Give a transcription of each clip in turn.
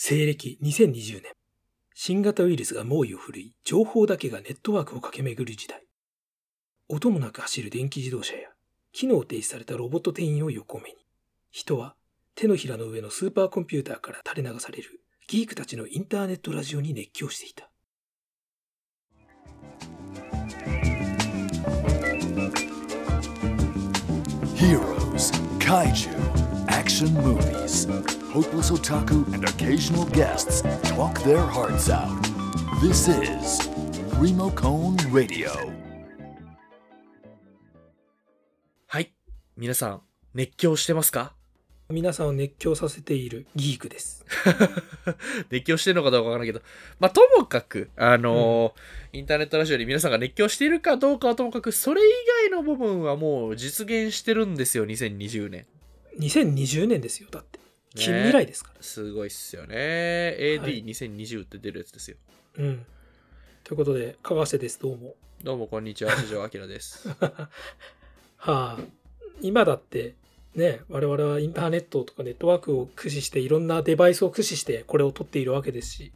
西暦2020年。新型ウイルスが猛威を振るい、情報だけがネットワークを駆け巡る時代。音もなく走る電気自動車や、機能停止されたロボット店員を横目に、人は手のひらの上のスーパーコンピューターから垂れ流されるギークたちのインターネットラジオに熱狂していた。Heroes, kaiju, action movies. Hopeless otaku and occasional guests talk their hearts out. This is Remo Cone Radio. はい。皆さん、熱狂してますか？皆さんを熱狂させているギークです。熱狂してるのかどうかわからないけど、まあ、ともかく、あのーインターネットラジオに皆さんが熱狂しているかどうかはともかく、それ以外の部分はもう実現してるんですよ、2020年。2020年ですよ、だって。近未来ですから。すごいっすよね。はい AD2020 って出るやつですよ。うん。ということで、かがせです、どうも。どうもこんにちは、四条明です。はあ、今だって、ね、我々はインターネットとかネットワークを駆使して、いろんなデバイスを駆使して、これを撮っているわけですし、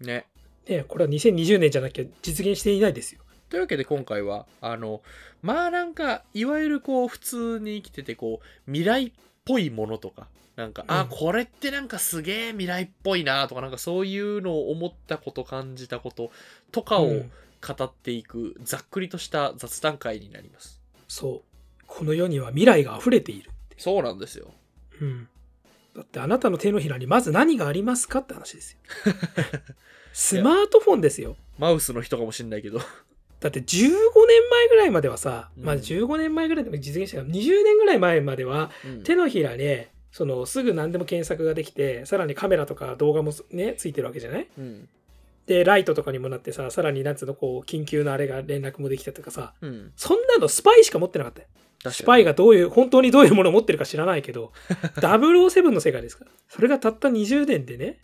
ね。ね、これは2020年じゃなきゃ実現していないですよ。というわけで今回は、あの、まあなんか、いわゆるこう、普通に生きてて、こう、未来っぽいものとか、なんか、あ、うんこれってなんかすげえ未来っぽいなとか、なんかそういうのを思ったこと、感じたこととかをうん語っていく、ざっくりとした雑談会になります。そう。この世には未来が溢れている。そうなんですよ。うん。だってあなたの手のひらにまず何がありますかって話ですよ。スマートフォンですよ。マウスの人かもしんないけど。だって15年前ぐらいまではさ、うんまあ15年前ぐらいでも実現したから20年ぐらい前まではうん手のひらね、そのすぐ何でも検索ができて、さらにカメラとか動画もね、ついてるわけじゃない？うん。で、ライトとかにもなってさ、さらになんつうの、こう、緊急のあれが連絡もできたとかさ、うん。そんなのスパイしか持ってなかったよ。スパイがどういう、本当にどういうものを持ってるか知らないけど、007の世界ですから。それがたった20年でね、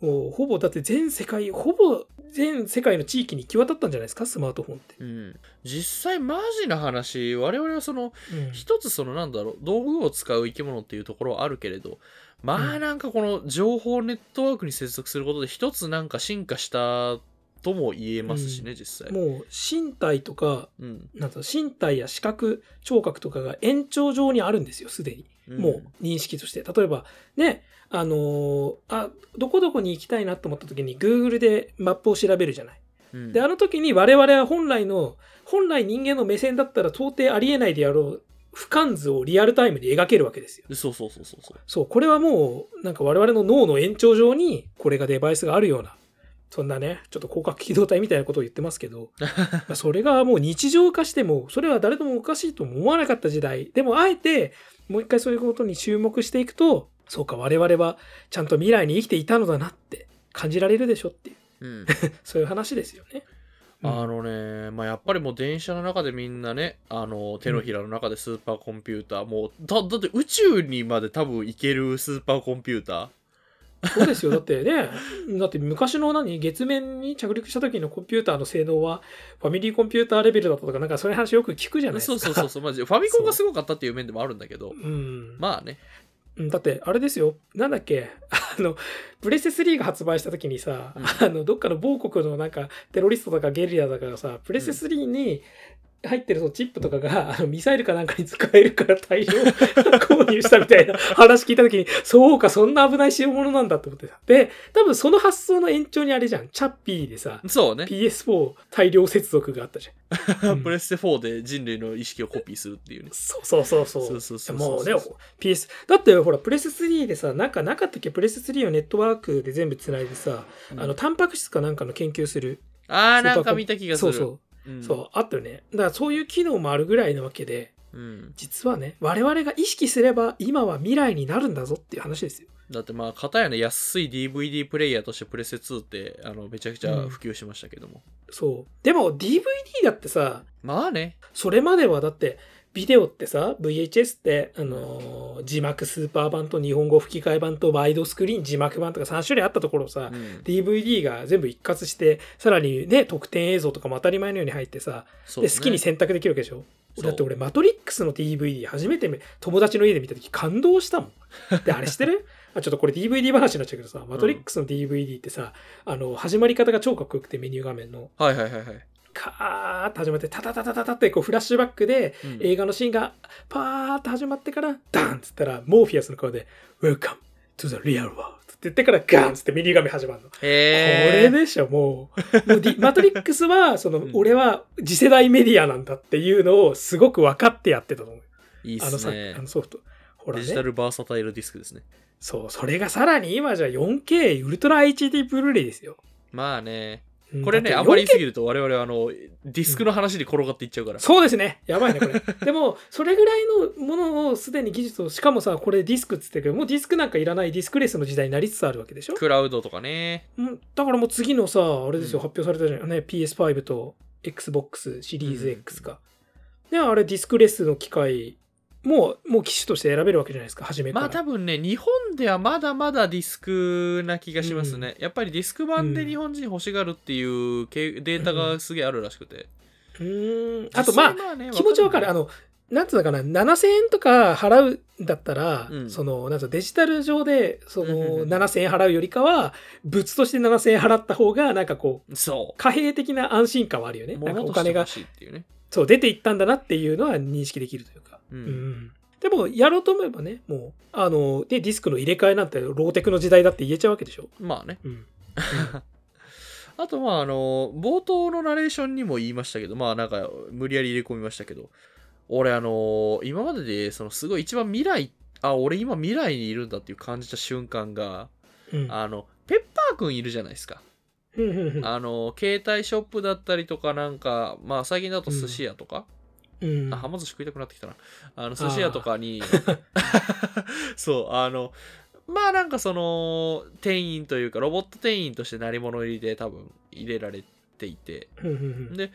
もうほぼだって全世界、ほぼ全世界の地域に行き渡ったんじゃないですか、スマートフォンって。うん。実際マジな話、我々はその、うん一つそのなんだろう道具を使う生き物っていうところはあるけれどまうんあなんかこの情報ネットワークに接続することで一つなんか進化したとも言えますしね、うん実際もう身体とか、うんなんだろう身体や視覚、聴覚とかが延長上にあるんですよ、すでに。もう認識として。例えば、ね、あのーあ、どこどこに行きたいなと思った時に Google でマップを調べるじゃない。うんで、あの時に我々は本来の、本来人間の目線だったら到底ありえないであろう俯瞰図をリアルタイムに描けるわけですよ。そうそうそうそうそうそう、これはもう、なんか我々の脳の延長上に、これがデバイスがあるような、そんなね、ちょっと広角機動隊みたいなことを言ってますけど、まあそれがもう日常化しても、それは誰ともおかしいとも思わなかった時代。でも、あえて、もう一回そういうことに注目していくと、そうか、我々はちゃんと未来に生きていたのだなって感じられるでしょっていう、うん そういう話ですよね。あのね、まあ、やっぱりもう電車の中でみんなね、あの、手のひらの中でスーパーコンピューター、もう、だ、だって宇宙にまで多分行けるスーパーコンピューター。そうですよ。だってね、だって昔の何、月面に着陸した時のコンピューターの性能は、ファミリーコンピューターレベルだったとか、なんかそういう話よく聞くじゃないですか。そうそうそうそう、マジで。ファミコンがすごかったっていう面でもあるんだけど、うん。まあね。うんだって、あれですよ。なんだっけ、あの、プレステ3が発売した時にさ、うんあの、どっかの某国のなんか、テロリストとかゲリラだからさ、プレステ3に、入ってるそのチップとかが、あのミサイルかなんかに使えるから大量 購入したみたいな話聞いたときに、そうか、そんな危ない代物なんだって思ってさ。で、多分その発想の延長にあれじゃん。チャッピーでさ、そうね。PS4 大量接続があったじゃん。うんプレステ4で人類の意識をコピーするっていうね。そうそうそうそう。そうそうそうそうもうね、PS。だってほら、プレステ3でさ、なんかなかったっけ？プレステ3をネットワークで全部つないでさ、あの、タンパク質かなんかの研究する。あー、なんか見た気がする。そうそう。うん。そう、あったよね。だからそういう機能もあるぐらいなわけで、うん。実はね、我々が意識すれば今は未来になるんだぞっていう話ですよ。だってまあ、片やね、安い DVD プレイヤーとしてプレステ2って、あの、めちゃくちゃ普及しましたけども。そう。でも DVD だってさ、まあね。それまではだって、ビデオってさ、VHS って、あのー字幕スーパー版と日本語吹き替え版とワイドスクリーン字幕版とか3種類あったところをさ、うん DVD が全部一括して、さらにね、特典映像とかも当たり前のように入ってさ、で好きに選択できるわけでしょ？だって俺、マトリックスの DVD 初めて友達の家で見た時感動したもん。で、あれしてる？あちょっとこれ DVD 話になっちゃうけどさ、マトリックスの DVD ってさ、あの、始まり方が超かっこよくてメニュー画面の、はいはいはいはい。カーッと始まって、タタタタタタってこうフラッシュバックで、うん映画のシーンがパーッと始まってから、ダンっつったら、モーフィアスの顔で、Welcome to the real world って言ってから、ガンっつってメニ画面始まるの。こへれでしょ、もう。もうディマトリックスは、その、うん俺は次世代メディアなんだっていうのをすごく分かってやってたと思う。え。いいっあのさ、すねあ。のソフト。ほらデジタね。ルバーサタイルディスクですね。そう、それがさらに今じゃ 4K ウルトラ HD ブルーレイですよ。まあね。うんこれね、あんまり言い 4K すぎると我々はあの、ディスクの話に転がっていっちゃうから。そうですね。やばいね、これ。でも、それぐらいのものをすでに技術を、しかもさ、これディスクっつってるけど、もうディスクなんかいらないディスクレスの時代になりつつあるわけでしょ？クラウドとかね。うんだからもう次のさ、あれですよ、うん発表されたじゃん。ね、PS5 と Xbox シリーズ X か。ね、あれディスクレスの機械も、もう機種として選べるわけじゃないですか、初めから。まあ多分ね、日本ではまだまだディスクな気がしますね。やっぱりディスク版で日本人欲しがるっていうけデータがすげえあるらしくて。うーん。あとまあ、ね気持ちわかる。あの、の、なんつうのかな、7000円とか払うんだったら、うんその、なんつうのデジタル上で、そうんうんの、うん7000円払うよりかは、物として7000円払った方が、なんかこう、そ貨幣的な安心感はあるよね。う。なんか物お金が。そう、出ていったんだなっていうのは認識できるというか。う。うんん。でも、やろうと思えばね、もう、あの、で、ディスクの入れ替えなんて、ローテクの時代だって言えちゃうわけでしょ。まあね。うん。あとまああの、冒頭のナレーションにも言いましたけど、まあなんか無理やり入れ込みましたけど、俺あの、今まででそのすごい一番未来、あ、俺今未来にいるんだっていう感じた瞬間が、うん。あの、ペッパーくんいるじゃないですか。あの、携帯ショップだったりとかなんか、まあ最近だと寿司屋とか、うんあ、はま寿司食いたくなってきたな。あの、寿司屋とかに、そう、あの、まあなんかその、店員というか、ロボット店員として鳴り物入りで多分入れられていて、で、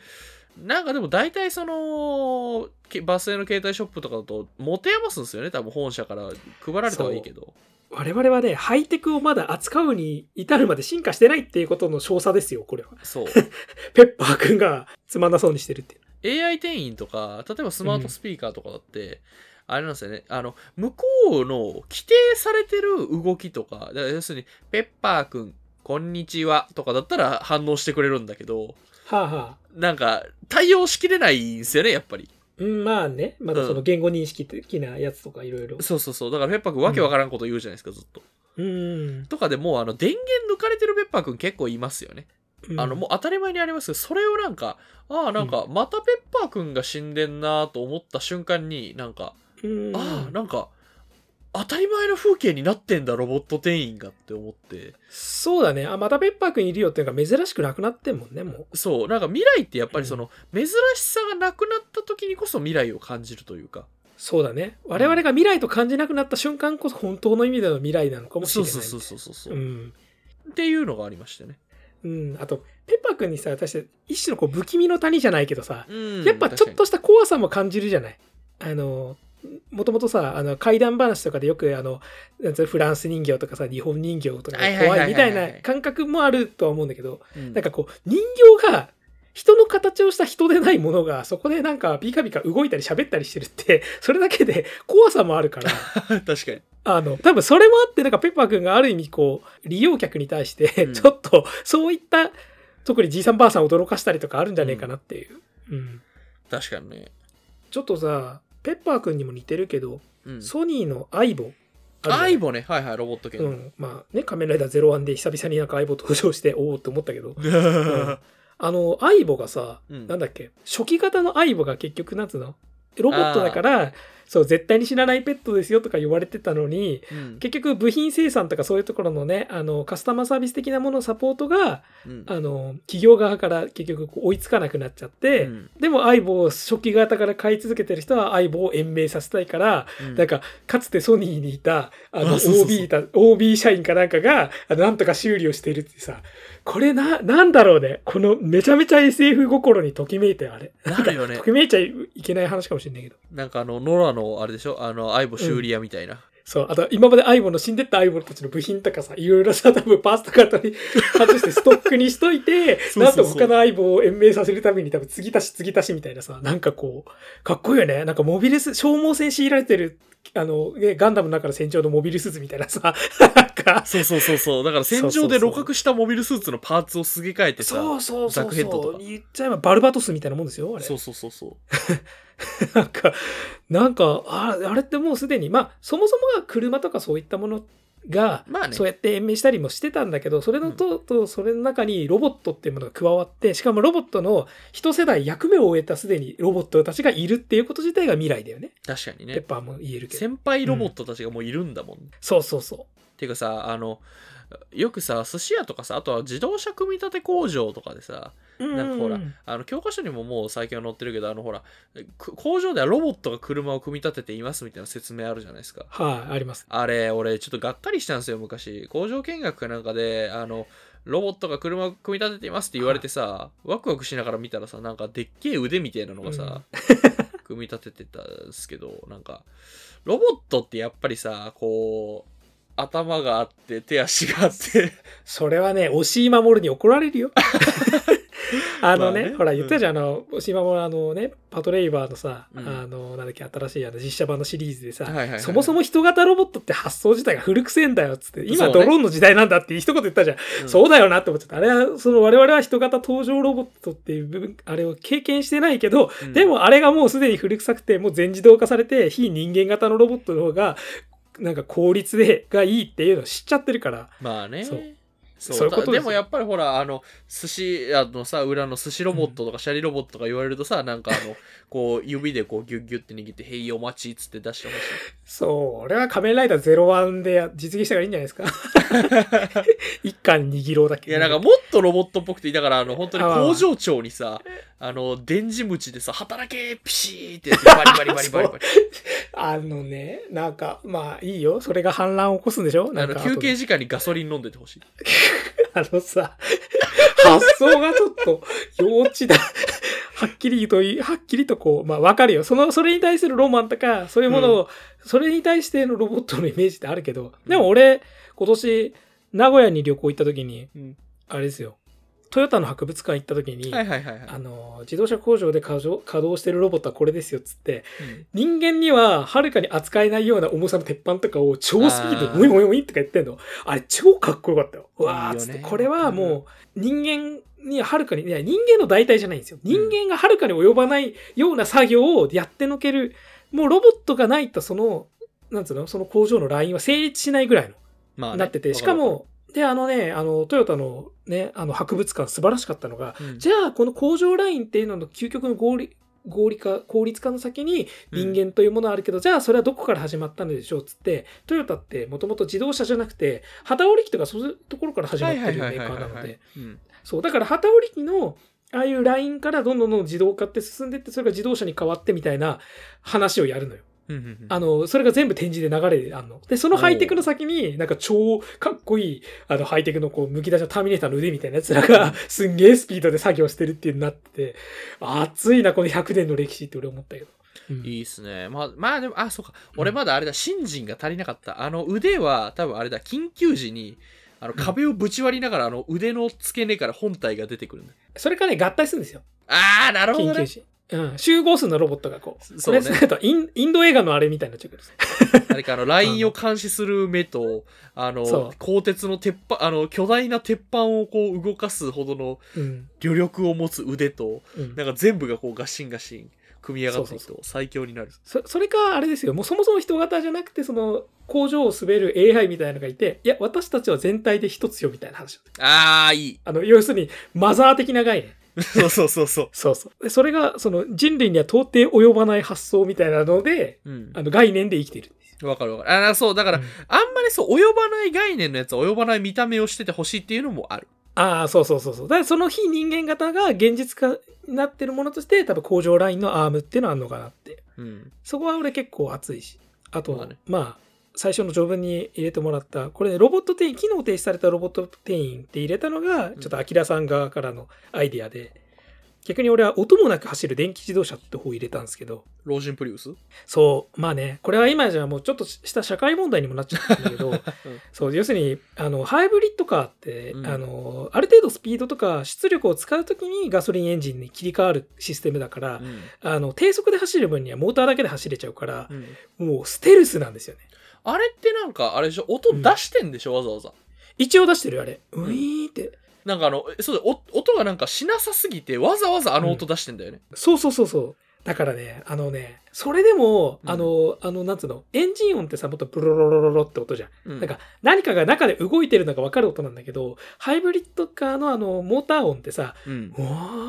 なんかでも大体その、けバス停の携帯ショップとかだと、持て余すんですよね、多分本社から配られたはいいけど。我々はね、ハイテクをまだ扱うに至るまで進化してないっていうことの証左ですよ、これは。そう。ペッパーくんがつまんなそうにしてるっていう。AI 店員とか、例えばスマートスピーカーとかだって、あれなんですよね、あの、向こうの規定されてる動きとか、だから要するに、ペッパーくん、こんにちはとかだったら反応してくれるんだけど、はあはあ。なんか、対応しきれないんですよね、やっぱり。うん、まあね。まだその言語認識的なやつとかいろいろ。そうそうそう。だからペッパーくんわけわからんこと言うじゃないですか、ずっと。うん。とかでもう、あの、電源抜かれてるペッパーくん結構いますよね。あの、もう当たり前にありますけど、それをなんか、ああ、なんか、またペッパーくんが死んでんなと思った瞬間に、なんか、うん、ああ、なんか、当たり前の風景になってんだ、ロボット店員がって思って。そうだね。あ、またペッパーくんいるよっていうのが珍しくなくなってんもんね、もう。そう、なんか未来ってやっぱりその、珍しさがなくなった時にこそ未来を感じるというか。そうだね。我々が未来と感じなくなった瞬間こそ本当の意味での未来なのかもしれない。そうそうそうそうそう。うん。っていうのがありましてね。うん。あと、ペッパーくんにさ、私、一種のこう不気味の谷じゃないけどさ、うんやっぱちょっとした怖さも感じるじゃない？あの、もともとさ、あの怪談話とかでよくあの、フランス人形とかさ、日本人形とか怖いみたいな感覚もあるとは思うんだけど、確かになんかこう、人形が、人の形をした人でないものが、そこでなんかビカビカ動いたり喋ったりしてるって、それだけで怖さもあるから、う ん確かに。あの、多分それもあって、なんかペッパーくんがある意味こう、利用客に対して、うんちょっと、そういった、特にじいさんばあさんを驚かしたりとかあるんじゃねえかなっていう。うん。確かにね。ちょっとさ、ペッパーくんにも似てるけど、うん。ソニーのアイボ。アイボね。はいはい、ロボット系の。うん。まあね、仮面ライダー01で久々になんかアイボ登場して、おおって思ったけど、あの、アイボがさ、うんなんだっけ、初期型のアイボが結局、なんつうの？ロボットだから、そう、絶対に死なないペットですよとか言われてたのに、うん結局部品生産とかそういうところのね、あの、カスタマーサービス的なもののサポートが、うんあの、企業側から結局追いつかなくなっちゃって、うんでも相棒を初期型から買い続けてる人は相棒を延命させたいから、うんなんか、かつてソニーにいた、あの、OB だ、OB 社員かなんかが、あのなんとか修理をしているってさ、これな、なんだろうね。このめちゃめちゃ SF 心にときめいたよ、あれ。なるよねと。きめいちゃいけない話かもしれないけど。なんかあの、ノラのあれでしょ？あの、アイボ修理屋みたいな。そう。あと、今まで相棒の死んでった相棒たちの部品とかさ、いろいろさ、多分パーツとか後に 外してストックにしといて、なんと他の相棒を延命させるために多分継ぎ足し継ぎ足しみたいなさ、なんかこう、かっこいいよね。なんかモビルス、消耗戦強いられてるあの、ね、ガンダムの中の戦場のモビルスーツみたいなさ、なんか、そうそうそうそう。だから戦場で露覚したモビルスーツのパーツをすげ替えてさ。そうそうそうザクヘッドとか。言っちゃえばバルバトスみたいなもんですよ、あれ。そうそうそうそう。なんか、なんか、ああれってもうすでに、まあ、そもそもが車とかそういったものが、まあねそうやって延命したりもしてたんだけど、それのと、と、それの中にロボットっていうものが加わって、しかもロボットの一世代役目を終えたすでにロボットたちがいるっていうこと自体が未来だよね。確かにね。ペッパーも言えるけど。先輩ロボットたちがもういるんだもん。そうそうそていうかさ、あの、よくさ、寿司屋とかさ、あとは自動車組み立て工場とかでさ、う。なんかほらうん、あの教科書にももう最近は載ってるけど、あのほら、く工場ではロボットが車を組み立てていますみたいな説明あるじゃないですか。はい、あります。あれ、俺ちょっとがっかりしたんですよ、昔。工場見学かなんかで、あの、ロボットが車を組み立てていますって言われてさ、ワクワクしながら見たらさ、なんかでっけえ腕みたいなのがさ、組み立ててたんですけど、なんか、ロボットってやっぱりさ、こう、頭があって、手足があって、それはね、押井守に怒られるよ。あのね、まあね。ほら言ったじゃん、あの、押井守あのね、パトレイバーのさ、うん。あの、なんだっけ、新しいあの実写版のシリーズでさ、はいはいはい。そもそも人型ロボットって発想自体が古くせえんだよ、つって、今ドローンの時代なんだって一言言ったじゃん。うん。そうだよなって思っちゃった。あれは、その我々は人型登場ロボットっていう部分、あれを経験してないけど、うん。でもあれがもうすでに古臭くて、もう全自動化されて、非人間型のロボットの方が、なんか効率で、がいいっていうのを知っちゃってるから、まあね。そうそうそういうことででもやっぱりほら、あの、寿司屋のさ、裏の寿司ロボットとかシャリロボットとか言われるとさ、なんかあの、こう、指でこうギュッギュッて握って、へいお待ちっつって出してほしい。そう、俺は仮面ライダー01でや実現したからいいんじゃないですか。一巻握ろうだけ。いや、なんかもっとロボットっぽくて、だからあの、本当に工場長にさ、あの、電磁鞭でさ、働けピシーってやって、バリバリバリバリバリ。あのね、なんか、まあいいよ。それが反乱を起こすんでしょ？なあの、んか休憩時間にガソリン飲んでてほしい。あのさ、発想がちょっと幼稚だ。はっきりとい、はっきりとこう、まあわかるよ。その、それに対するロマンとか、そういうものを、それに対してのロボットのイメージってあるけど、でも俺、今年、名古屋に旅行行った時に、うんあれですよ。トヨタの博物館行った時に、はいはいはいはい。あの、自動車工場で稼働してるロボットはこれですよっつって、うん人間にははるかに扱えないような重さの鉄板とかを超スピードでウィンウィンウィンとか言ってんの。あれ超かっこよかったよ。うわーっつって。これはもう人間にはるかに、いや人間の代替じゃないんですよ。人間がはるかに及ばないような作業をやってのける、もうロボットがないとその、なんつうの、その工場のラインは成立しないぐらいの。まあねなってて、しか、も、で、あのね、あの、トヨタのね、あの博物館素晴らしかったのが、うん。じゃあ、この工場ラインっていうのの究極の合理、合理化、効率化の先に人間というものはあるけど、じゃあそれはどこから始まったのでしょうっつって、トヨタってもともと自動車じゃなくて、旗織り機とかそういうところから始まってるメーカーなので、うん。そう、だから旗織り機の、ああいうラインからどんどんどん自動化って進んでって、それが自動車に変わってみたいな話をやるのよ。あの、それが全部展示で流れであんの。で、そのハイテクの先に、なんか超かっこいい、あの、ハイテクのこう、むき出しのターミネーターの腕みたいなやつらが、すんげえスピードで作業してるっていうのになってて、熱いな、この100年の歴史って俺思ったけど。うんいいっすね。まあ、まあでも、あ、そうか。俺まだあれだ、新人が足りなかった。あの腕は、多分あれだ、緊急時に、あの壁をぶち割りながら、あの腕の付け根から本体が出てくるんだ。それからね、合体するんですよ。あー、なるほどね。緊急時。うん。集合数のロボットがこう。そそうれねするとイン、インド映画のあれみたいになっちゃうけど。あれか、あの、ラインを監視する目と、あそのう、鋼鉄の鉄板、あの、巨大な鉄板をこう動かすほどのうん。余力を持つ腕と、うん。なんか全部がこうガシンガシン組み上がっていくと最強になる。そそれか、あれですよ。もうそもそも人型じゃなくて、その、工場を滑る AI みたいなのがいて、いや、私たちは全体で一つよみたいな話。あー、いい。あの、要するに、マザー的な概念。そうそうそうそ そうそう。でそれが、その、人類には到底及ばない発想みたいなので、う。うん。あの、概念で生きているんですよ。わかるわかる。あ、そう、だから、うんあんまりそう、及ばない概念のやつは及ばない見た目をしててほしいっていうのもある。ああ、そうそうそうそう。だからその非人間型が現実化になってるものとして、多分工場ラインのアームっていうのはあるのかなって。うん。そこは俺結構熱いし。あと、まあねまあ、最初の序文に入れてもらった、これね、ロボット店員、機能停止されたロボット店員って入れたのが、ちょっとアキラさん側からのアイディアで、逆に俺は音もなく走る電気自動車って方を入れたんですけど、老人プリウス？そう、まあね、これは今じゃもうちょっとした社会問題にもなっちゃったんだけど、そう、要するに、あの、ハイブリッドカーって、うん。あの、ある程度スピードとか出力を使うときにガソリンエンジンに切り替わるシステムだから、うん。あの、低速で走る分にはモーターだけで走れちゃうからう、ん。もうステルスなんですよね。あれってなんか、あれでしょ？音出してんでしょ、わざわざ。一応出してるよあれ。ウィーンって。なんかあの、えそうだ、お音がなんかしなさすぎて、わざわざあの音出してんだよね。そうそうそうそう。だからね、あのね、それでも、うんあの、あの、なんつうの、エンジン音ってさ、もっとブロロロロロって音じゃん。うんなんか、何かが中で動いてるのが分かる音なんだけど、ハイブリッドカーのあの、モーター音ってさ、うん。うわ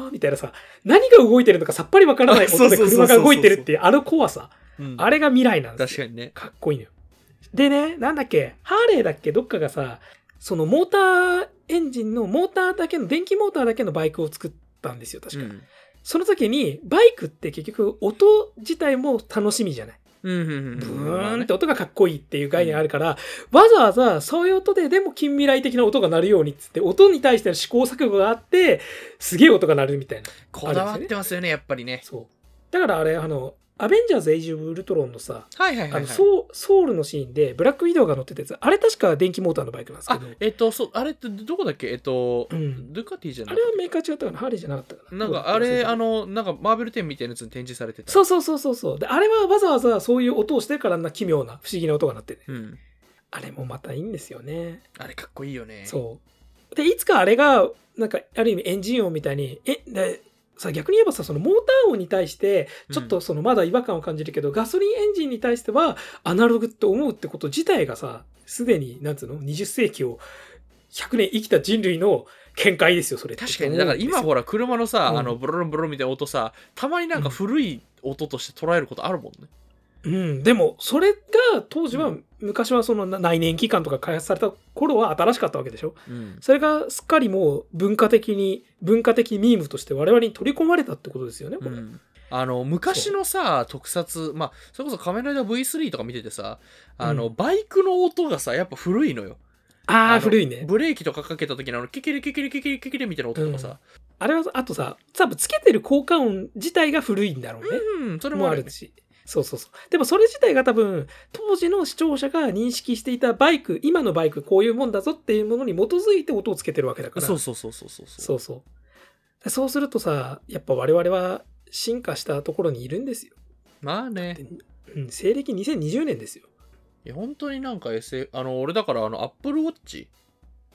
ーみたいなさ、何が動いてるのかさっぱり分からない音で車が動いてるっていう、あの怖さ。うんあれが未来なんですよ。確かにね。かっこいいのよ。でね、なんだっけ、ハーレーだっけ、どっかがさ、そのモーターエンジンのモーターだけの、電気モーターだけのバイクを作ったんですよ、確か。うんその時に、バイクって結局音自体も楽しみじゃない？うんうんうんブーンって音がかっこいいっていう概念あるから、わざわざそういう音ででも近未来的な音が鳴るようにっつって、音に対しての試行錯誤があって、すげえ音が鳴るみたいな。こだわってますよね、やっぱりね。そう。だからあれ、あの、アベンジャーズ・エイジ・ウルトロンのさ、はいはいはい、はい。あのソウソウルのシーンでブラックウィドウが乗ってたやつ、あれ確か電気モーターのバイクなんですけあど、、えっと、そう、あれってどこだっけ？えっと、うんドゥカティじゃなあいれはメーカー違ったかな？ハーレーじゃなかったかな？なんかあれ、あの、の、なんかマーベル10みたいなやつに展示されてた。そうそうそうそうそう。で、あれはわざわざそういう音をしてるからあんな奇妙な、不思議な音が鳴ってる、うん。あれもまたいいんですよね。あれかっこいいよね。そう。で、いつかあれが、なんか、ある意味エンジン音みたいに、え、で、さ、逆に言えばさ、そのモーター音に対して、ちょっとそのまだ違和感を感じるけど、ガソリンエンジンに対しては、アナログって思うってこと自体がさ、すでに、なんつうの ?20 世紀を100年生きた人類の見解ですよ、それ確かに、だから今ほら、車のさ、うんあの、ブロロンブロロンみたいな音さ、たまになんか古い音として捉えることあるもんね。うん、でも、それが当時は、うん昔はその内燃機関とか開発された頃は新しかったわけでしょ？うん。それがすっかりもう文化的に、文化的ミームとして我々に取り込まれたってことですよね、これ。うんあの昔のさ特撮まあそれこそ仮面ライダー V3 とか見ててさあの、うんバイクの音がさやっぱ古いのよああ、の古いね。ブレーキとかかけた時のあのキキリキキリキキリキキリみたいな音とかさあれは、あとさ、多分つけてる効果音自体が古いんだろうね。うん、それもあるねもあるし。そうそうそう。でもそれ自体が多分、当時の視聴者が認識していたバイク、今のバイクこういうもんだぞっていうものに基づいて音をつけてるわけだから。そうそうそうそうそうそうそうでそうするとさ、やっぱ我々は進化したところにいるんですよ。まあねうん、西暦2020年ですよ。いや本当になんか SF あの俺だからあの Apple Watch、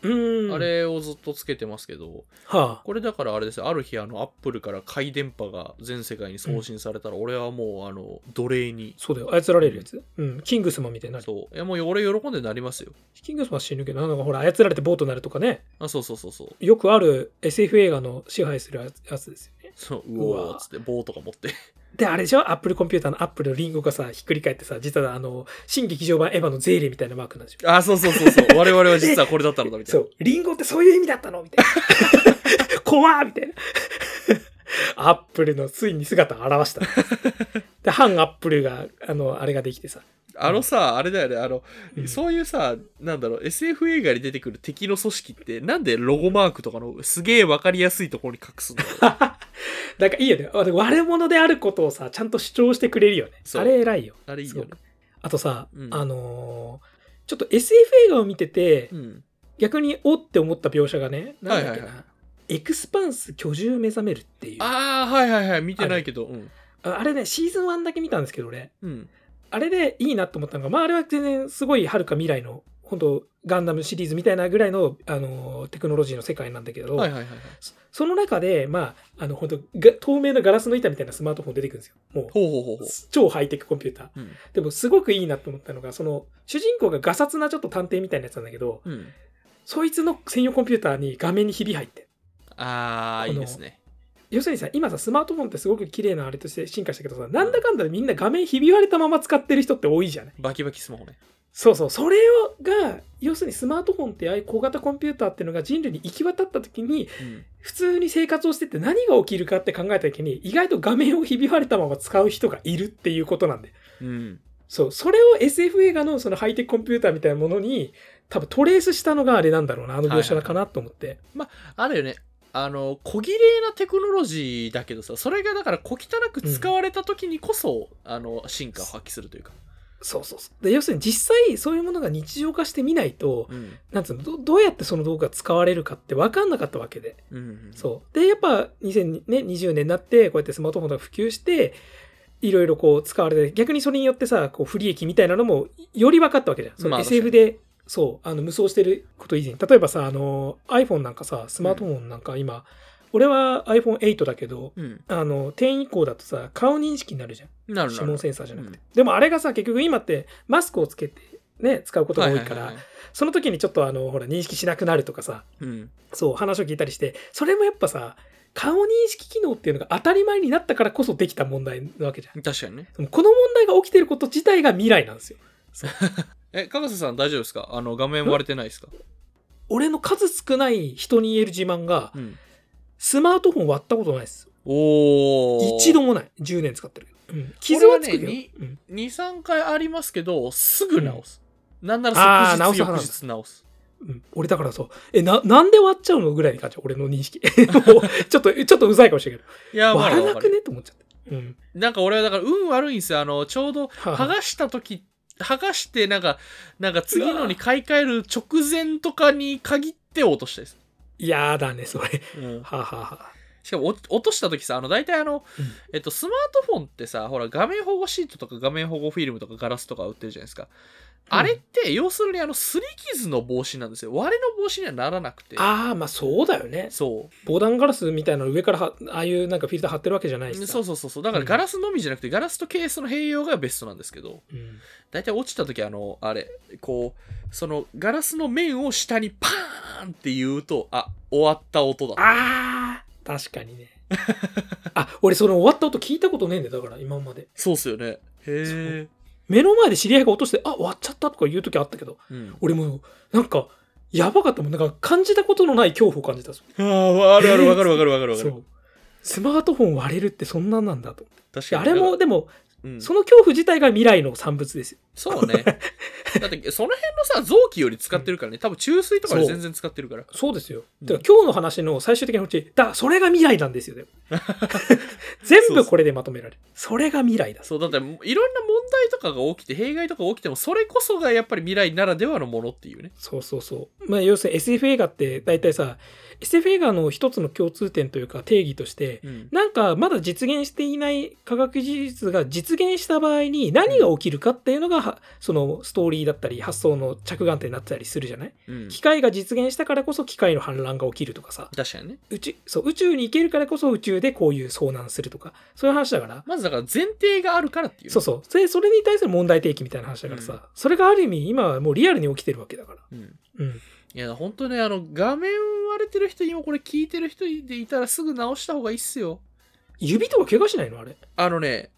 うん。あれをずっとつけてますけどはあ。これだからあれですよある日あの Apple から回電波が全世界に送信されたら、俺はもうあの奴隷にそうだよ。操られるやつ。うん。キングスマンみたいになる。そういやもう俺喜んでなりますよキングスマンは死ぬけど、なんかほら、操られてボートになるとかね。あそうそうそうそうよくある SF 映画の支配するやつですよね。そうううわおーっつって棒とか持ってで、あれでしょ？アップルコンピューターのアップルのリンゴがさ、ひっくり返ってさ、実はあの、新劇場版エヴァのゼーレみたいなマークなんでしょあそうそうそうそう 我々は実はこれだったのだみたいなそう、リンゴってそういう意味だったのみたいな。怖ーみたいな。アップルのついに姿を現した。で、反アップルが、あの、あれができてさ。あのさ、あれだよね、あの、うんそういうさ、なんだろう、SF 映画に出てくる敵の組織って、なんでロゴマークとかのすげえわかりやすいところに隠すんだろう なんかいいよね。悪者であることをさ、ちゃんと主張してくれるよね。あれ偉いよ。あれいいよね。あとさ、うんあのーちょっと SF 映画を見てて、うん。逆におって思った描写がね、なんだっけな、はいはいはいエクスパンス居住目覚めるっていう。あああ、はいはいはい、見てないけど、うん。あれね、シーズン1だけ見たんですけど、俺。うん。あれでいいなと思ったのが、まああれは全然すごい遥か未来の、本当ガンダムシリーズみたいなぐらいの、あのーテクノロジーの世界なんだけど、はいはいはいはい。その中で、まあ、あの、本当が透明なガラスの板みたいなスマートフォン出てくるんですよ。もう。超ハイテクコンピューター。うん。でも、すごくいいなと思ったのが、その、主人公がガサツなちょっと探偵みたいなやつなんだけど、うん。そいつの専用コンピューターに画面にひび入って。ああ、いいですね。要するにさ、今さ、スマートフォンってすごく綺麗なあれとして進化したけどさ、なんだかんだでみんな画面ひび割れたまま使ってる人って多いじゃないバキバキスマホね。そうそう、それをが、要するにスマートフォンってああいう小型コンピューターっていうのが人類に行き渡った時に、うん。普通に生活をしてて何が起きるかって考えた時に、意外と画面をひび割れたまま使う人がいるっていうことなんで。うん。そう、それを SF 映画のそのハイテクコンピューターみたいなものに、多分トレースしたのがあれなんだろうな、あの描写かなと思って。あるよね。あの、小綺麗なテクノロジーだけどさ、それがだから小汚く使われた時にこそ、あの、進化を発揮するというか。そうそうそう。で、要するに実際そういうものが日常化してみないと、うん。なんつうの、どどうやってその道具が使われるかって分かんなかったわけで。うんうん。そう。で、やっぱ2020年になって、こうやってスマートフォンが普及して、いろいろこう使われて、逆にそれによってさ、こう不利益みたいなのもより分かったわけじゃん。そのまあ SF で、そう、あの無双してること以前に。例えばさ、あの iPhone なんかさ、スマートフォンなんか今、俺は iPhone8 だけど、うん。あの、10以降だとさ、顔認識になるじゃん。指紋。センサーじゃなくて。うんでもあれがさ、結局今ってマスクをつけてね、使うことが多いから、その時にちょっとあの、ほら、認識しなくなるとかさ、うん。そう、話を聞いたりして、それもやっぱさ、顔認識機能っていうのが当たり前になったからこそできた問題なわけじゃん。確かにね。この問題が起きてること自体が未来なんですよ。え、かがささん大丈夫ですか？あの、画面割れてないですか？俺の数少ない人に言える自慢が、うん。スマートフォン割ったことないです。おー。一度もない。10年使ってるけど。うん、傷はつくよ。俺はねうん2、3回ありますけど、すぐ直す。なんなあーら即日翌直す直す。うん、俺だからそう、え、な、なんで割っちゃうのぐらいに感じ、俺の認識。もうちょっと、ちょっとうざいかもしれないけいや、ど、まあ割らなくね？と思っちゃって。うん。なんか俺はだから運悪いんですよ。あの、ちょうどはあ剥がした時、剥がしてなんか、なんか次のに買い替える直前とかに限って落としたです。やだね、それ。うんはあ、はあはあ、しかも落落とした時さ、あの、大体あの、うんえっと、スマートフォンってさ、ほら、画面保護シートとか画面保護フィルムとかガラスとか売ってるじゃないですか。あれって、要するにあの、すり傷の防止なんですよ。割れの防止にはならなくて。ああ、まあそうだよね。そう。防弾ガラスみたいなの上からは、ああいうなんかフィルター貼ってるわけじゃないしさ。そうそうそうそう。だからガラスのみじゃなくて、ガラスとケースの併用がベストなんですけど、うん。大体落ちた時あの、あれ、こう、そのガラスの面を下にパーンって言うと、あ、終わった音だ。ああ、確かにね。あ、俺その終わった音聞いたことねえんだよ、だから今まで。そうっすよね。へえ。目の前で知り合いが落として、あ、終わっちゃったとか言う時あったけど、うん。俺もう、なんか、やばかったもん。なんか感じたことのない恐怖を感じた。そああ、あるあるわかるわかるわかるわかる。そう。スマートフォン割れるってそんなんなんだと。確かに。であれも、でも、うん、その恐怖自体が未来の産物ですよ。そうね。だって、その辺のさ、臓器より使ってるからね。多分、注水とかで全然使ってるから。そうですよ。うんだから今日の話の最終的なうち、だ、それが未来なんですよ。でも 全部これでまとめられる。それが未来だ。そう、だって、いろんな問題とかが起きて、弊害とかが起きても、それこそがやっぱり未来ならではのものっていうね。そうそうそう。まあ、要するに SF 映画って大体さ、SF 映画の一つの共通点というか定義として、うん。なんかまだ実現していない科学技術が実現した場合に何が起きるかっていうのが、はそのストーリーだったり発想の着眼点になってたりするじゃない？うん。機械が実現したからこそ機械の反乱が起きるとかさ確かにね。宇宙そう宇宙に行けるからこそ宇宙でこういう遭難するとかそういう話だから、まずだから前提があるからっていうね、そうそうそれに対する問題提起みたいな話だからさ、うんそれがある意味今はもうリアルに起きてるわけだから。うん。うんいや、本当ね、あの、画面割れてる人、今これ聞いてる人でいたらすぐ直した方がいいっすよ。指とか怪我しないの？あれ。あのね、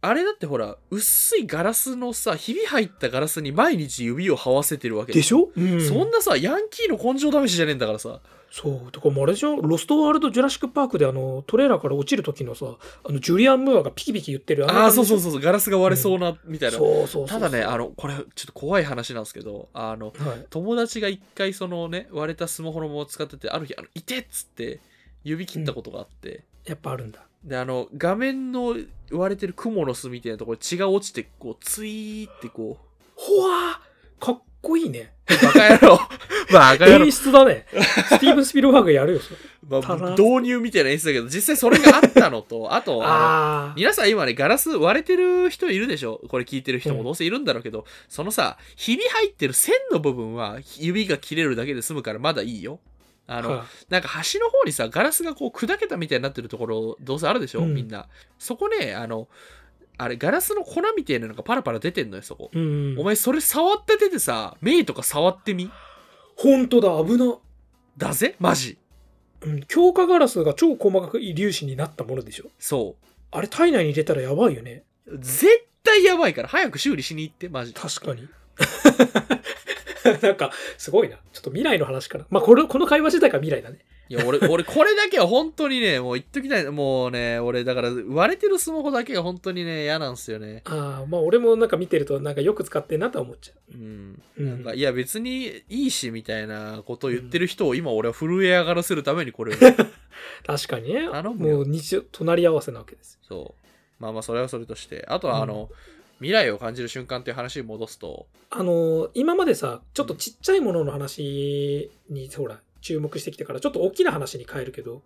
あれだってほら、薄いガラスのさ、ひび入ったガラスに毎日指を這わせてるわけでしょ、うん、そんなさ、ヤンキーの根性試しじゃねえんだからさ。そう。とかもうあれでしょロストワールド・ジュラシック・パークであのトレーラーから落ちる時のさ、あのジュリアン・ムーアがピキピキ言ってるああー、そうそうう。そうそう、ガラスが割れそうな、みたいな。そうそうそうただね、あの、これ、ちょっと怖い話なんですけど、あの、はい。友達が一回そのね、割れたスマホのまま使ってて、ある日、あの、いてっつって、指切ったことがあって、やっぱあるんだ。で、あの、画面の割れてる蜘蛛の巣みたいなところに血が落ちて、こう、ツイーってこほわーかっこいいね。う、バカ野郎バカ野郎演出だね。スティーブン・スピルバーグやるよ。まあ、導入みたいな演出だけど、実際それがあったのと、あと、あ。皆さん今ね、ガラス割れてる人いるでしょ？これ聞いてる人うんもどうせいるんだろうけど、そのさ、ひび入ってる線の部分は指が切れるだけで済むからまだいいよ。あの、はなんか端の方にさ、ガラスがこう砕けたみたいになってるところ、どうせあるでしょ、うんみんな。そこね、あの、あれ、ガラスの粉みたいなのがパラパラ出てんのよ、そこ。うん。お前それ触ってててさ、目とか触ってみ？ほんとだ、危な。だぜ？マジ？うん。強化ガラスが超細かい粒子になったものでしょ？そあれ体内に入れたらやばいよね。う。絶対やばいから、早く修理しに行って、マジ。確かに。なんか、すごいな。ちょっと未来の話から。まあ、これ、この会話自体が未来だね。いや、俺、俺、これだけは本当にね、もう言っときたい。もうね、俺、だから、割れてるスマホだけが本当にね、嫌なんですよね。ああ、まあ、俺もなんか見てると、なんかよく使ってんなとは思っちゃうん。う。うんなんか、いや、別にいいし、みたいなことを言ってる人を今、俺は震え上がらせるためにこれを。確かにね。頼むよもう日常、隣り合わせなわけです。そう。まあまあ、それはそれとして。あとは、あの、未来を感じる瞬間っていう話に戻すと、あのー今までさ、ちょっとちっちゃいものの話に、ほら、注目してきてから、ちょっと大きな話に変えるけど、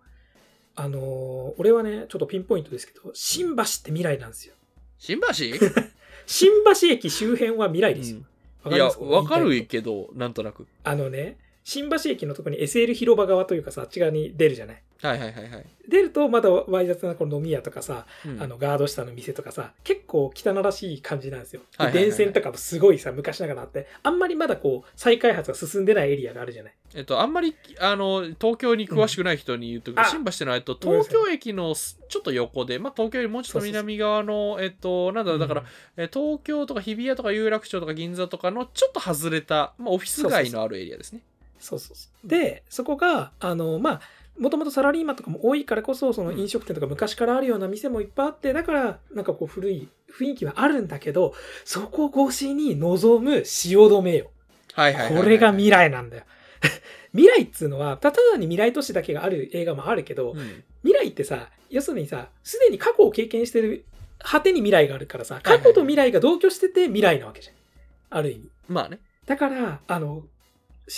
あのー俺はね、ちょっとピンポイントですけど、新橋って未来なんですよ。新橋？新橋駅周辺は未来ですよ。いや、わかるけど、なんとなく。あのね、新橋駅のとこに SL 広場側というかさ、あっち側に出るじゃない？はいはいはいはい。出ると、まだわい雑なこの飲み屋とかさ、うんあの、ガード下の店とかさ、結構汚らしい感じなんですよ。ではいはいはいはい電線とかもすごいさ、昔ながらあって、あんまりまだこう、再開発が進んでないエリアがあるじゃない？えっと、あんまり、あの、東京に詳しくない人に言うと、うんあ新橋ってのは、えっと、東京駅のすちょっと横で、まあ、東京よりもうちょっと南側の、えっと、なんだろう、だから、え東京とか日比谷とか有楽町とか銀座とかのちょっと外れた、まあ、オフィス街のあるエリアですね。そうそうそう。で、そこが、あの、まあ、もともとサラリーマンとかも多いからこそ、その飲食店とか昔からあるような店もいっぱいあって、だから、なんかこう古い雰囲気はあるんだけど、そこ越しに望む汐留よ。はいはいはいはい、これが未来なんだよ。未来っつうのは、ただに未来都市だけがある映画もあるけど、うん未来ってさ、要するにさ、すでに過去を経験してる果てに未来があるからさ、過去と未来が同居してて未来なわけじゃん。ある意味。まあね。だから、あの、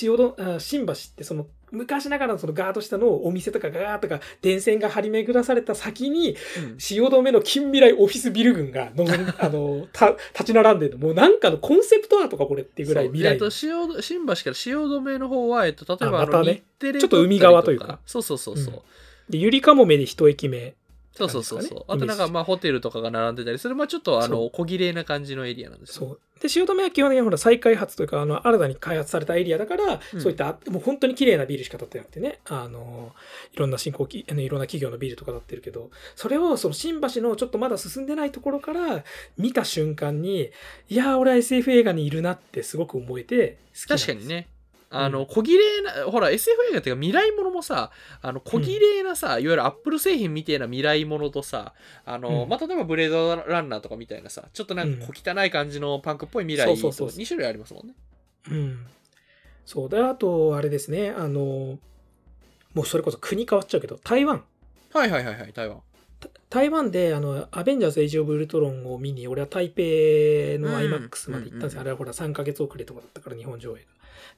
塩どあ新橋ってその昔ながらのそのガード下のお店とかガーとか電線が張り巡らされた先にうん。汐留の近未来オフィスビル群がの あのた立ち並んでるの。もうなんかのコンセプトアートかこれっていうぐらい未来。えっと、汐新橋から汐留の方は、えっと、例えばあの、あまたね。ちょっと海側というか。そうそうそうそう。うん。でゆりかもめで一駅目そうそうそうそう。あとなんか、まあ、ホテルとかが並んでたり、それもちょっと、あその、小綺麗な感じのエリアなんですよ。そう。で汐留は基本的にほら再開発というかあの新たに開発されたエリアだから、うん。そういったもう本当に綺麗なビルしか建ってなくてね。あのいろんな新興きあのいろんな企業のビルとか建ってるけどそれをその新橋のちょっとまだ進んでないところから見た瞬間にいやー俺は SF 映画にいるなってすごく思えて確かにね。あの、小綺麗な、ほら、SF 映画っていうか未来ものもさ、あの、小綺麗なさ、いわゆるアップル製品みたいな未来ものとさ、あの、うんまあ、例えばブレードランナーとかみたいなさ、ちょっとなんか小汚い感じのパンクっぽい未来とそうそうそう2種類ありますもんね。うん。そう。で、あと、あれですね、あの、もうそれこそ国変わっちゃうけど、台湾。はいはいはいはい、台湾。た台湾で、あの、アベンジャーズ・エイジ・オブ・ウルトロンを見に、俺は台北のうん IMAX まで行ったんですよ。うんあれはほら3ヶ月遅れとかだったから、日本上映が。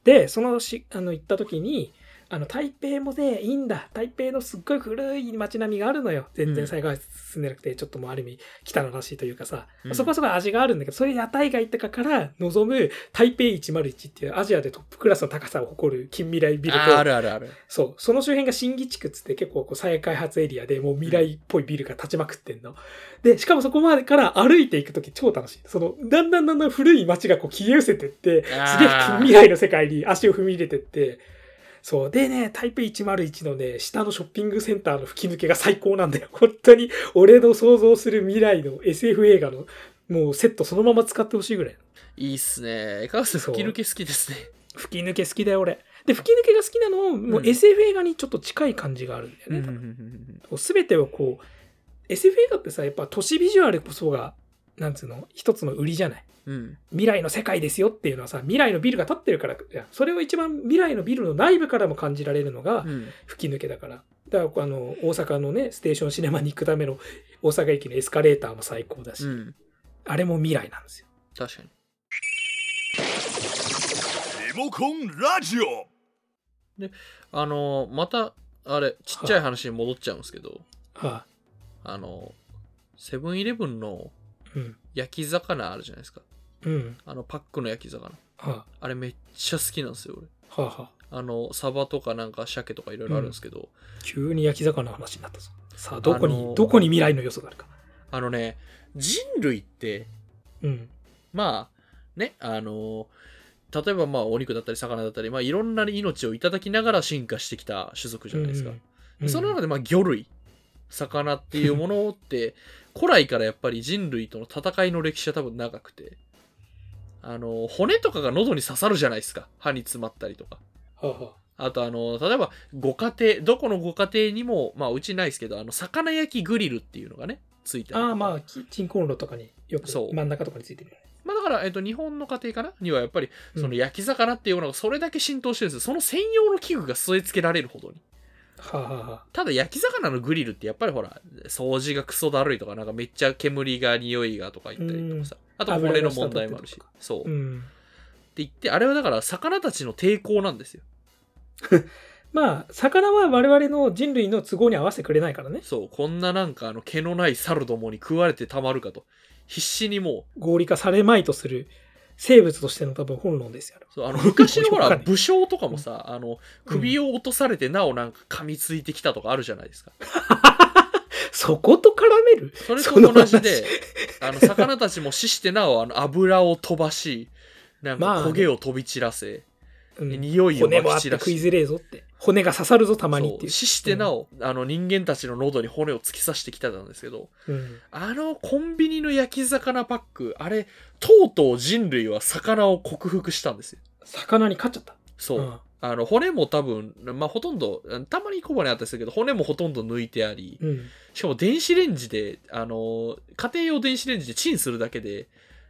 で、そのし、あの、行った時に、あの、台北もね、いいんだ。台北のすっごい古い街並みがあるのよ。全然再開発進んでなくて、ちょっともうある意味汚らしいというかさ、うんそこはそこ味があるんだけど、それ屋台街とかから望む台北101っていうアジアでトップクラスの高さを誇る近未来ビルあーあと、るあるある。そう、その周辺が新義地区っつって結構こう再開発エリアでもう未来っぽいビルが立ちまくってんの。で、しかもそこまでから歩いていくとき超楽しい。その、だんだんだんだん古い街がこう消え失せてって、すげえ近未来の世界に足を踏み入れてって、そう。でね、台北101のね、下のショッピングセンターの吹き抜けが最高なんだよ。本当に、俺の想像する未来の SF 映画の、もうセットそのまま使ってほしいぐらい。いいっすね。吹き抜け好きですね。吹き抜け好きだよ、俺。で、吹き抜けが好きなのも、もううん SF 映画にちょっと近い感じがあるんだよね。うん多分すべてをこう、SF 映画ってさ、やっぱ都市ビジュアルこそが、なんつうの、一つの売りじゃない。うん。未来の世界ですよっていうのはさ、未来のビルが建ってるからそれを一番未来のビルの内部からも感じられるのがうん。吹き抜けだから。だからあの、大阪のね、ステーションシネマに行くための大阪駅のエスカレーターも最高だし、うん。あれも未来なんですよ。確かに。リモコンラジオあの、また、あれ、ちっちゃい話に戻っちゃうんですけど、はあの、セブンイレブンのあ、うん。焼き魚あるじゃないですか。うん。あの、パックの焼き魚。はあれめっちゃ好きなんですよ、俺。あ、はあ、はあ。あの、サバとかなんか鮭とかいろいろあるんですけど、急に焼き魚の話になったぞ。さあ、どこに、あのーどこに未来の要素があるか。あのね、人類って、うん。まあ、ね、あの、例えばまあお肉だったり魚だったり、まあいろんな命をいただきながら進化してきた種族じゃないですか。うんその中でまあ魚類、魚っていうものって、古来からやっぱり人類との戦いの歴史は多分長くて、あの、骨とかが喉に刺さるじゃないですか。歯に詰まったりとか。はあとあの、例えば、ご家庭、どこのご家庭にも、まあ、うちないですけど、あの、魚焼きグリルっていうのがね、ついてる。ああ、まあ、キッチンコンロとかによくそう真ん中とかについてる。まあだから、えっと、日本の家庭かなにはやっぱり、うんその焼き魚っていうものがそれだけ浸透してるんですよ。その専用の器具が据え付けられるほどに。はあ、はあはあ、ただ焼き魚のグリルってやっぱりほら、掃除がクソだるいとか、なんかめっちゃ煙が匂いがとか言ったりとかさ。あと骨の問題もあるし。そう。ってうん。言って、あれはだから魚たちの抵抗なんですよ。まあ、魚は我々の人類の都合に合わせてくれないからね。そう。こんななんかあの毛のない猿どもに食われてたまるかと。必死にも合理化されまいとする生物としての多分本論ですよ。う、そうあの昔のほら、武将とかもさ、あの、首を落とされてなおなんか噛みついてきたとかあるじゃないですか。そこと絡める？それと同じで、あの、魚たちも死してなお、あの、油を飛ばし、なんかまあ焦げを飛び散らせ、うん匂いを骨もあまき散らし、食いづれえぞって。骨が刺さるぞ、たまにって死してなお、あの、人間たちの喉に骨を突き刺してきたんですけど、うん。あのコンビニの焼き魚パック、あれ、とうとう人類は魚を克服したんですよ。魚に勝っちゃった。そう。うんあの、骨も多分、まあ、ほとんど、たまに小骨あったりするけど、骨もほとんど抜いてあり、うん。しかも電子レンジで、あの、家庭用電子レンジでチンするだけで、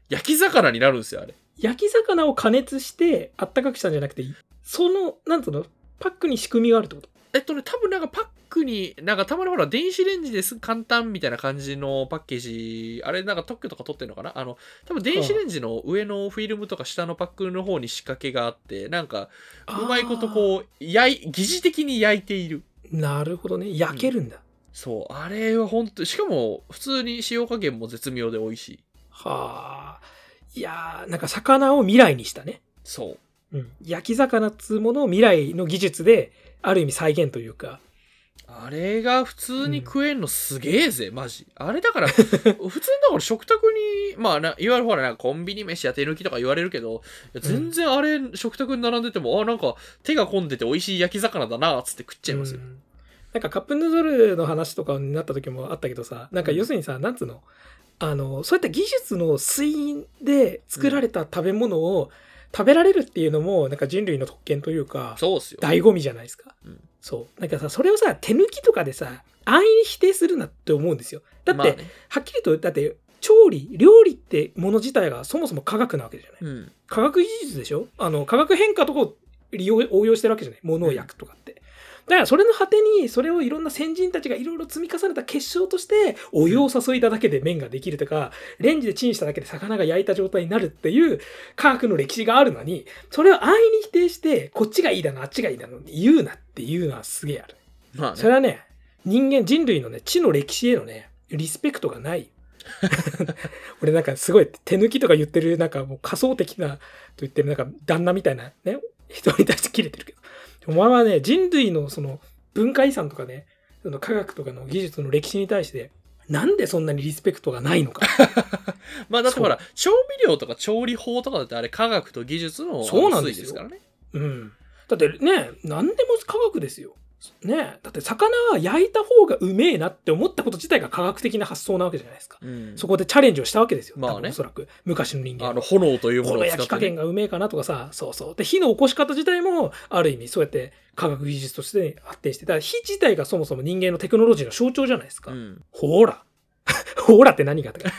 焼き魚になるんですよ、あれ。焼き魚を加熱してあったかくしたんじゃなくて、その、なんつうの、パックに仕組みがあるってこと？えっとね、多分なんかパックに、なんかたまにほら、電子レンジですぐ簡単みたいな感じのパッケージ、あれなんか特許とか取ってんのかな？あの、多分電子レンジの上のフィルムとか下のパックの方に仕掛けがあって、なんか、うまいことこう、焼い、疑似的に焼いている。う。なるほどね。焼けるんだ。そう、あれは本当しかも、普通に塩加減も絶妙で美味しい。はあ。いやー、なんか魚を未来にしたね。そう。うん。焼き魚っつうものを未来の技術で、ある意味再現というか。あれが普通に食えんのすげえぜ、マジ。あれだから、普通にだから食卓に、まあな、いわゆるほら、なコンビニ飯や手抜きとか言われるけど、全然あれ、食卓に並んでても、あ、なんか手が込んでて美味しい焼き魚だな、つって食っちゃいますよ。うんなんかカップヌードルの話とかになった時もあったけどさ、なんか要するにさ、なんつうの？あの、そういった技術の推移で作られた食べ物を食べられるっていうのも、なんか人類の特権というか、そうっすよ。醍醐味じゃないですか。うんそう。なんかさ、それをさ、手抜きとかでさ、安易に否定するなって思うんですよ。だって、まあねはっきりと、だって、調理、料理ってもの自体がそもそも科学なわけじゃない。うん。科学技術でしょ？あの、化学変化とかを利用、応用してるわけじゃない。物を焼くとかって。だからそれの果てに、それをいろんな先人たちがいろいろ積み重ねた結晶として、お湯を注いだだけで麺ができるとか、レンジでチンしただけで魚が焼いた状態になるっていう科学の歴史があるのに、それを安易に否定して、こっちがいいだの、あっちがいいだのって言うなっていうのはすげえある。まあねそれはね、人間、人類のね、知の歴史へのね、リスペクトがない。俺なんかすごい手抜きとか言ってる、なんかもう仮想的なと言ってる、なんか旦那みたいなね、人に対して切れてるけど。お前はね、人類のその文化遺産とかね、その科学とかの技術の歴史に対して、なんでそんなにリスペクトがないのか。まあだってほら、調味料とか調理法とかだってあれ科学と技術のそうなんですよ推移からね。うん。だってね、何でも科学ですよ。ねだって魚は焼いた方がうめえなって思ったこと自体が科学的な発想なわけじゃないですか。うん。そこでチャレンジをしたわけですよ。まあねおそらく。昔の人間はあの、炎というもこののを使って、ね。焼き加減がうめえかなとかさ、そうそう。で、火の起こし方自体も、ある意味、そうやって科学技術として発展して、だから火自体がそもそも人間のテクノロジーの象徴じゃないですか。うん。ほーら。ほーらって何がとか。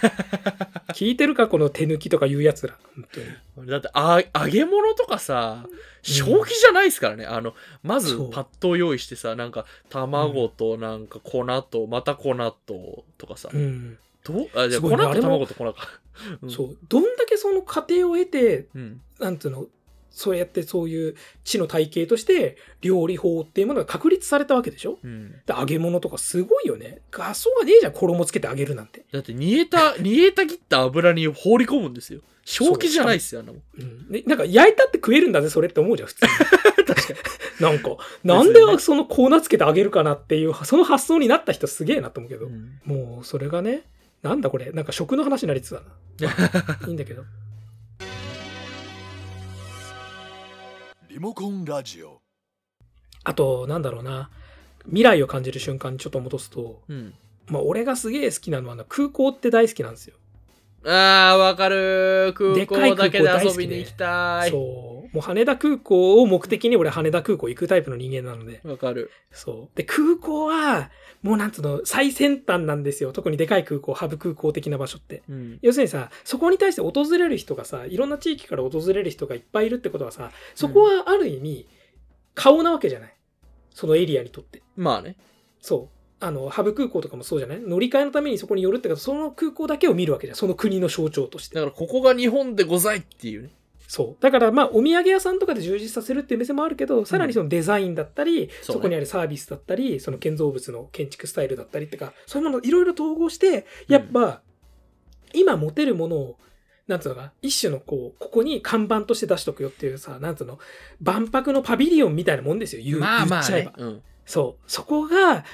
聞いてるかこの手抜きとか言うやつら。本当に。だってあ、揚げ物とかさ、正気じゃないですからね。あの、まずパッと用意してさ、なんか、卵となんか粉と、また粉と、とかさ。うん。どうあ、じゃ粉と卵と粉か。うんそう。どんだけその過程を得て、うん。なんていうの、そうやってそういう知の体系として、料理法っていうものが確立されたわけでしょ？うん。で揚げ物とかすごいよね。画想がねえじゃん、衣つけて揚げるなんて。だって煮えた、煮えたぎった油に放り込むんですよ。正気じゃないっすよ、あんなもん。うん、ねなんか焼いたって食えるんだぜ、それって思うじゃん、普通に。確かに。なんか、なんでその粉つけて揚げるかなっていう、その発想になった人すげえなと思うけど、うんもうそれがね、なんだこれ、なんか食の話になりつつだな。いいんだけど。リモコンラジオあと、なんだろうな、未来を感じる瞬間にちょっと戻すと、うん。まあ、俺がすげえ好きなのはあの空港って大好きなんですよ。あー、わかる。空港だけで遊びに行きたい。そう。もう羽田空港を目的に俺羽田空港行くタイプの人間なので。わかる。そう。で、空港は、もうなんつうの、最先端なんですよ。特にでかい空港、ハブ空港的な場所って。うん。要するにさ、そこに対して訪れる人がさ、いろんな地域から訪れる人がいっぱいいるってことはさ、そこはある意味、顔なわけじゃない。そのエリアにとって。まあね。そう。あの、ハブ空港とかもそうじゃない？乗り換えのためにそこに寄るってことその空港だけを見るわけじゃん。その国の象徴としてだ。から、ここが日本でございっていうね。そう。だからまあ、お土産屋さんとかで充実させるっていう店もあるけど、さらにそのデザインだったり、そねそうこにあるサービスだったり、その建造物の建築スタイルだったりってか、そういうものをいろいろ統合して、やっぱ、今持てるものを、なんつうのかな、一種のこう、ここに看板として出しとくよっていうさ、なんつうの、万博のパビリオンみたいなもんですよ、言うまあまあ言っちゃえば。。ねうん。そう。そこが、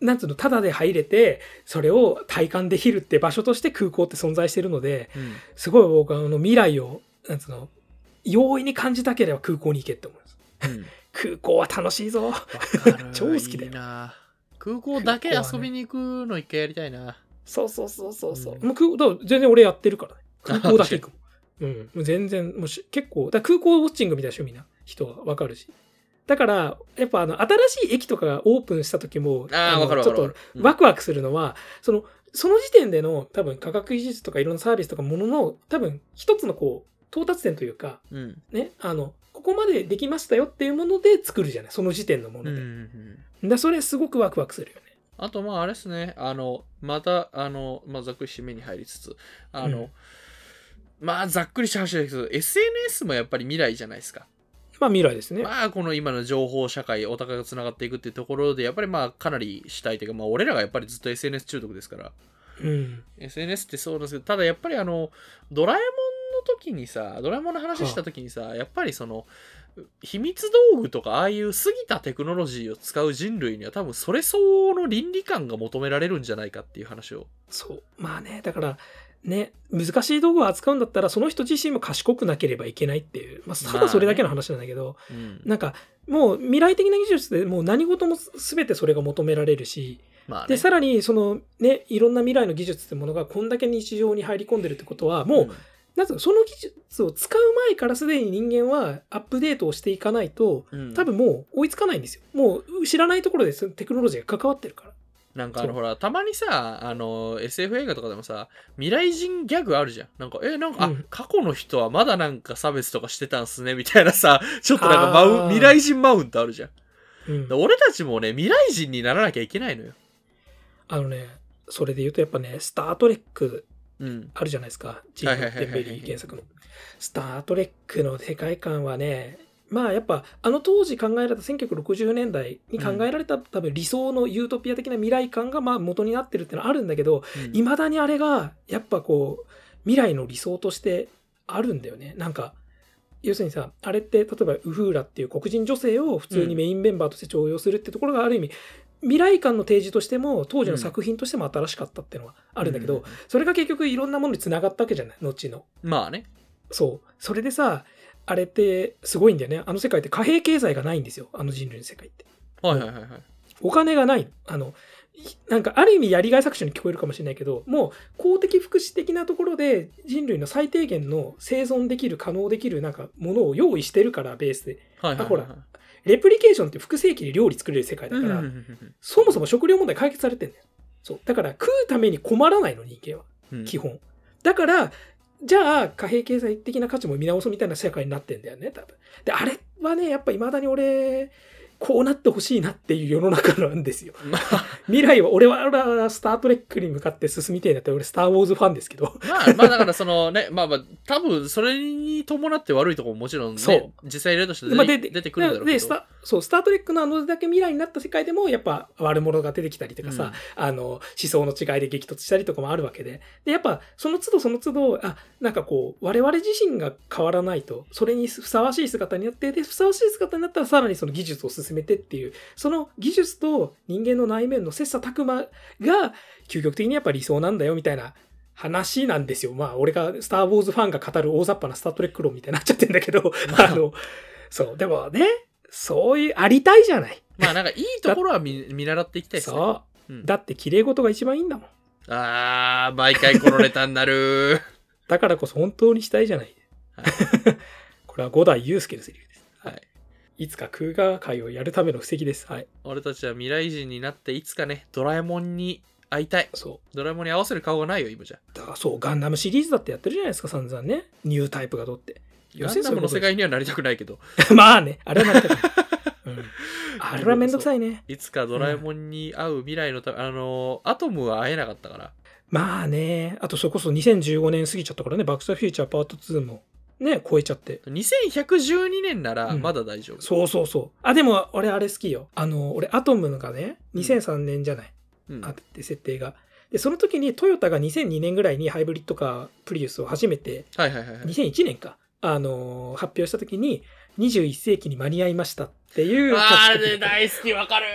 なんつうの、ただで入れて、それを体感できるって場所として空港って存在してるので、うん。すごい僕はあの未来を、なんつうの、容易に感じたければ空港に行けって思います。うん 空港は楽しいぞ。超好きだよいいな空港だけ遊びに行くの一回やりたいな。そうそうそうそうそう。うんもう空港、全然俺やってるからね。空港だけ行く。うん。もう全然、もうし結構、だ空港ウォッチングみたいな趣味な人はわかるし。だから、やっぱあの、新しい駅とかがオープンした時も、のああ、ちょっとワクワクするのは、その、その時点での多分科学技術とかいろんなサービスとかものの多分一つのこう、到達点というか、うん。ね、あの、ここまでできましたよっていうもので作るじゃないその時点のもうんうんので。うん。だそれすごくワクワクするよね。あと、まあ、あれですね。あの、また、あの、まあ、ざっくり締めに入りつつ、あの、うんまあ、ざっくりした話ですけど、SNS もやっぱり未来じゃないですか。まあ未来ですね。まあ、この今の情報社会、お互いがつながっていくっていうところで、やっぱりまあ、かなり主体というか、まあ、俺らがやっぱりずっと SNS 中毒ですから、うん。SNS ってそうなんですけど、ただやっぱりあの、ドラえもんの時にさ、ドラえもんの話した時にさ、やっぱりその、秘密道具とかああいう過ぎたテクノロジーを使う人類には多分それ相応の倫理観が求められるんじゃないかっていう話を。そう。まあね、だから、ね、難しい道具を扱うんだったら、その人自身も賢くなければいけないっていう、まあ、ただそれだけの話なんだけど、うん。なんか、もう未来的な技術でもう何事も全てそれが求められるし、まあね。で、さらにそのね、いろんな未来の技術ってものがこんだけ日常に入り込んでるってことは、もう、なんつうの、その技術を使う前からすでに人間はアップデートをしていかないと、うん、多分もう追いつかないんですよ。もう知らないところでテクノロジーが関わってるから。なんかあのほら、たまにさ、あの、SF 映画とかでもさ、未来人ギャグあるじゃん。なんか、え、なんか、うんあ、過去の人はまだなんか差別とかしてたんすね、みたいなさ、ちょっとなんかマウ未来人マウントあるじゃん。うんで俺たちもね、未来人にならなきゃいけないのよ。あのね、それで言うとやっぱね、スター・トレックうん。あるじゃないですか。ジーン・はいはいはいはいロッデンベリー原作の。スター・トレックの世界観はね、まあやっぱあの当時考えられた1960年代に考えられた、多分理想のユートピア的な未来感がまあ元になってるっていうのはあるんだけど、うんいまだにあれがやっぱこう未来の理想としてあるんだよね。なんか要するにさあれって例えばウフーラっていう黒人女性を普通にメインメンバーとして重用するってところがある意味、未来感の提示としても当時の作品としても新しかったっていうのはあるんだけど、うんそれが結局いろんなものにつながったわけじゃない後の。まあね。そう。それでさあれってすごいんだよね。あの世界って貨幣経済がないんですよ。あの人類の世界って。はいはいはいはい。お金がない。あの、いなんかある意味やりがい搾取に聞こえるかもしれないけど、もう公的福祉的なところで人類の最低限の生存できる、可能できるなんかものを用意してるから、ベースで。はいはいはいはい。あほらレプリケーションって複製機で料理作れる世界だから、うんうんうんそもそも食料問題解決されてんだよ。そう。だから食うために困らないの、人間は。うんうん基本。だから、じゃあ貨幣経済的な価値も見直そうみたいな世界になってんだよね、多分。で、あれはね、やっぱ未だに俺、こうなってほしいなっていう世の中なんですよ。まあ、未来は、俺は俺はスタートレックに向かって進みたいなって、俺スター・ウォーズファンですけど。まあ、まあだからそのね、まあまあ、多分それに伴って悪いところももちろんね、そう実際例として出て,、まあ出てくるんだろうけど。でスタそう、スタートレックのあのだけ未来になった世界でも、やっぱ悪者が出てきたりとかさ、あの、思想の違いで激突したりとかもあるわけで。で、やっぱ、その都度その都度、あ、なんかこう、我々自身が変わらないと、それにふさわしい姿になって、で、ふさわしい姿になったらさらにその技術を進めてっていう、その技術と人間の内面の切磋琢磨が、究極的にやっぱ理想なんだよ、みたいな話なんですよ。まあ、俺がスター・ウォーズファンが語る大雑把なスタートレック論みたいになっちゃってんだけど、あの、そう、でもね、そういう、ありたいじゃない。まあなんかいいところは見見習っていきたいですね。そうう。んだって綺麗事が一番いいんだもん。あー、毎回このネタになる。だからこそ本当にしたいじゃない。は これは五代祐介のセリフです。はい。いつか空ガ会をやるための布石です。はい。俺たちは未来人になっていつかね、ドラえもんに会いたい。そドラえもんに合わせる顔がないよ、今じゃ。う。だからそう、ガンダムシリーズだってやってるじゃないですか、散々ね。ニュータイプがどって。ガンダムの世界にはなりたくないけど、まあね、あれはなりたくない。うん。あれはめんどくさいね。いつかドラえもんに会う未来のため、あのー、アトムは会えなかったから。まあね、あとそれこそ2015年過ぎちゃったからね、バック・トゥ・フューチャーパート2もね、超えちゃって。2112年ならうんまだ大丈夫。そうそうそう。あ、でも俺あれ好きよ。あの、俺アトムがね、2003年じゃない。うんあって設定が。で、その時にトヨタが2002年ぐらいにハイブリッドカープリウスを初めて、はいはいはいはい。2001年か、あのー発表した時に、21世紀に間に合いましたっていう。あれ大好きわかる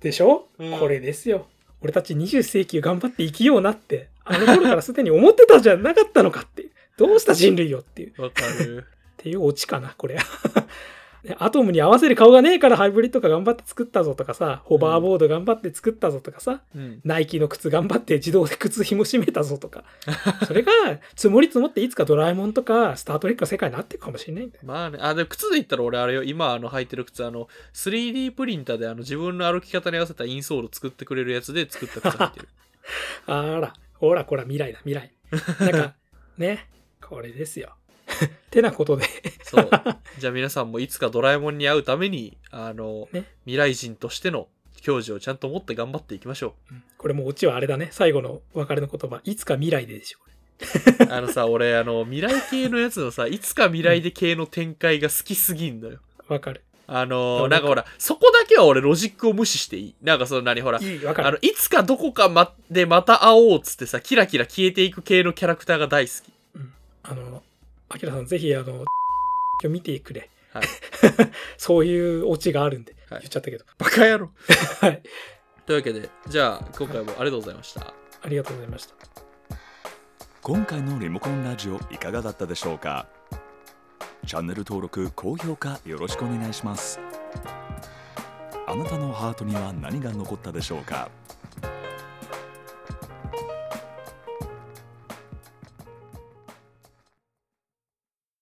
でしょ、うんこれですよ。俺たち20世紀を頑張って生きようなって、あの頃からすでに思ってたじゃなかったのかって。どうした人類よっていう、っわかる。ていうオチかな、これ。ねアトムに合わせる顔がねえからハイブリッドカー頑張って作ったぞとかさ、ホバーボード頑張って作ったぞとかさ、うん。ナイキの靴頑張って自動で靴紐締めたぞとか。それが積もり積もっていつかドラえもんとかスタートレックの世界になっていくかもしれないんだよ。まあね、あ、でも靴で言ったら俺あれよ、今あの履いてる靴、あの、3D プリンターであの自分の歩き方に合わせたインソール作ってくれるやつで作った靴履いてる。あら、ほら、こら、未来だ、未来。なんか、ね、これですよ。てなことで、そう。じゃあ皆さんもいつかドラえもんに会うために、あの、ね未来人としての教授をちゃんと持って頑張っていきましょこれもうオチはあれだね、最後の別れの言葉、いつか未来ででしょ。う。あのさ、俺、あの、未来系のやつのさ、いつか未来で系の展開が好きすぎんのよ。わかる。あのうんなんかほら、そこだけは俺ロジックを無視していい。なんかその何ほら、いい、わかる。あの、いつかどこかまでまた会おうっつってさ、キラキラ消えていく系のキャラクターが大好き。あの、アキラさん、ぜひ、あの、今日見てくれ。はい。そういうオチがあるんで、はい言っちゃったけど。バカ野郎。はい。というわけで、じゃあ、今回もありがとうございました。ありがとうございました。今回のリモコンラジオいかがだったでしょうか？チャンネル登録高評価よろしくお願いしますあなたのハートには何が残ったでしょうか？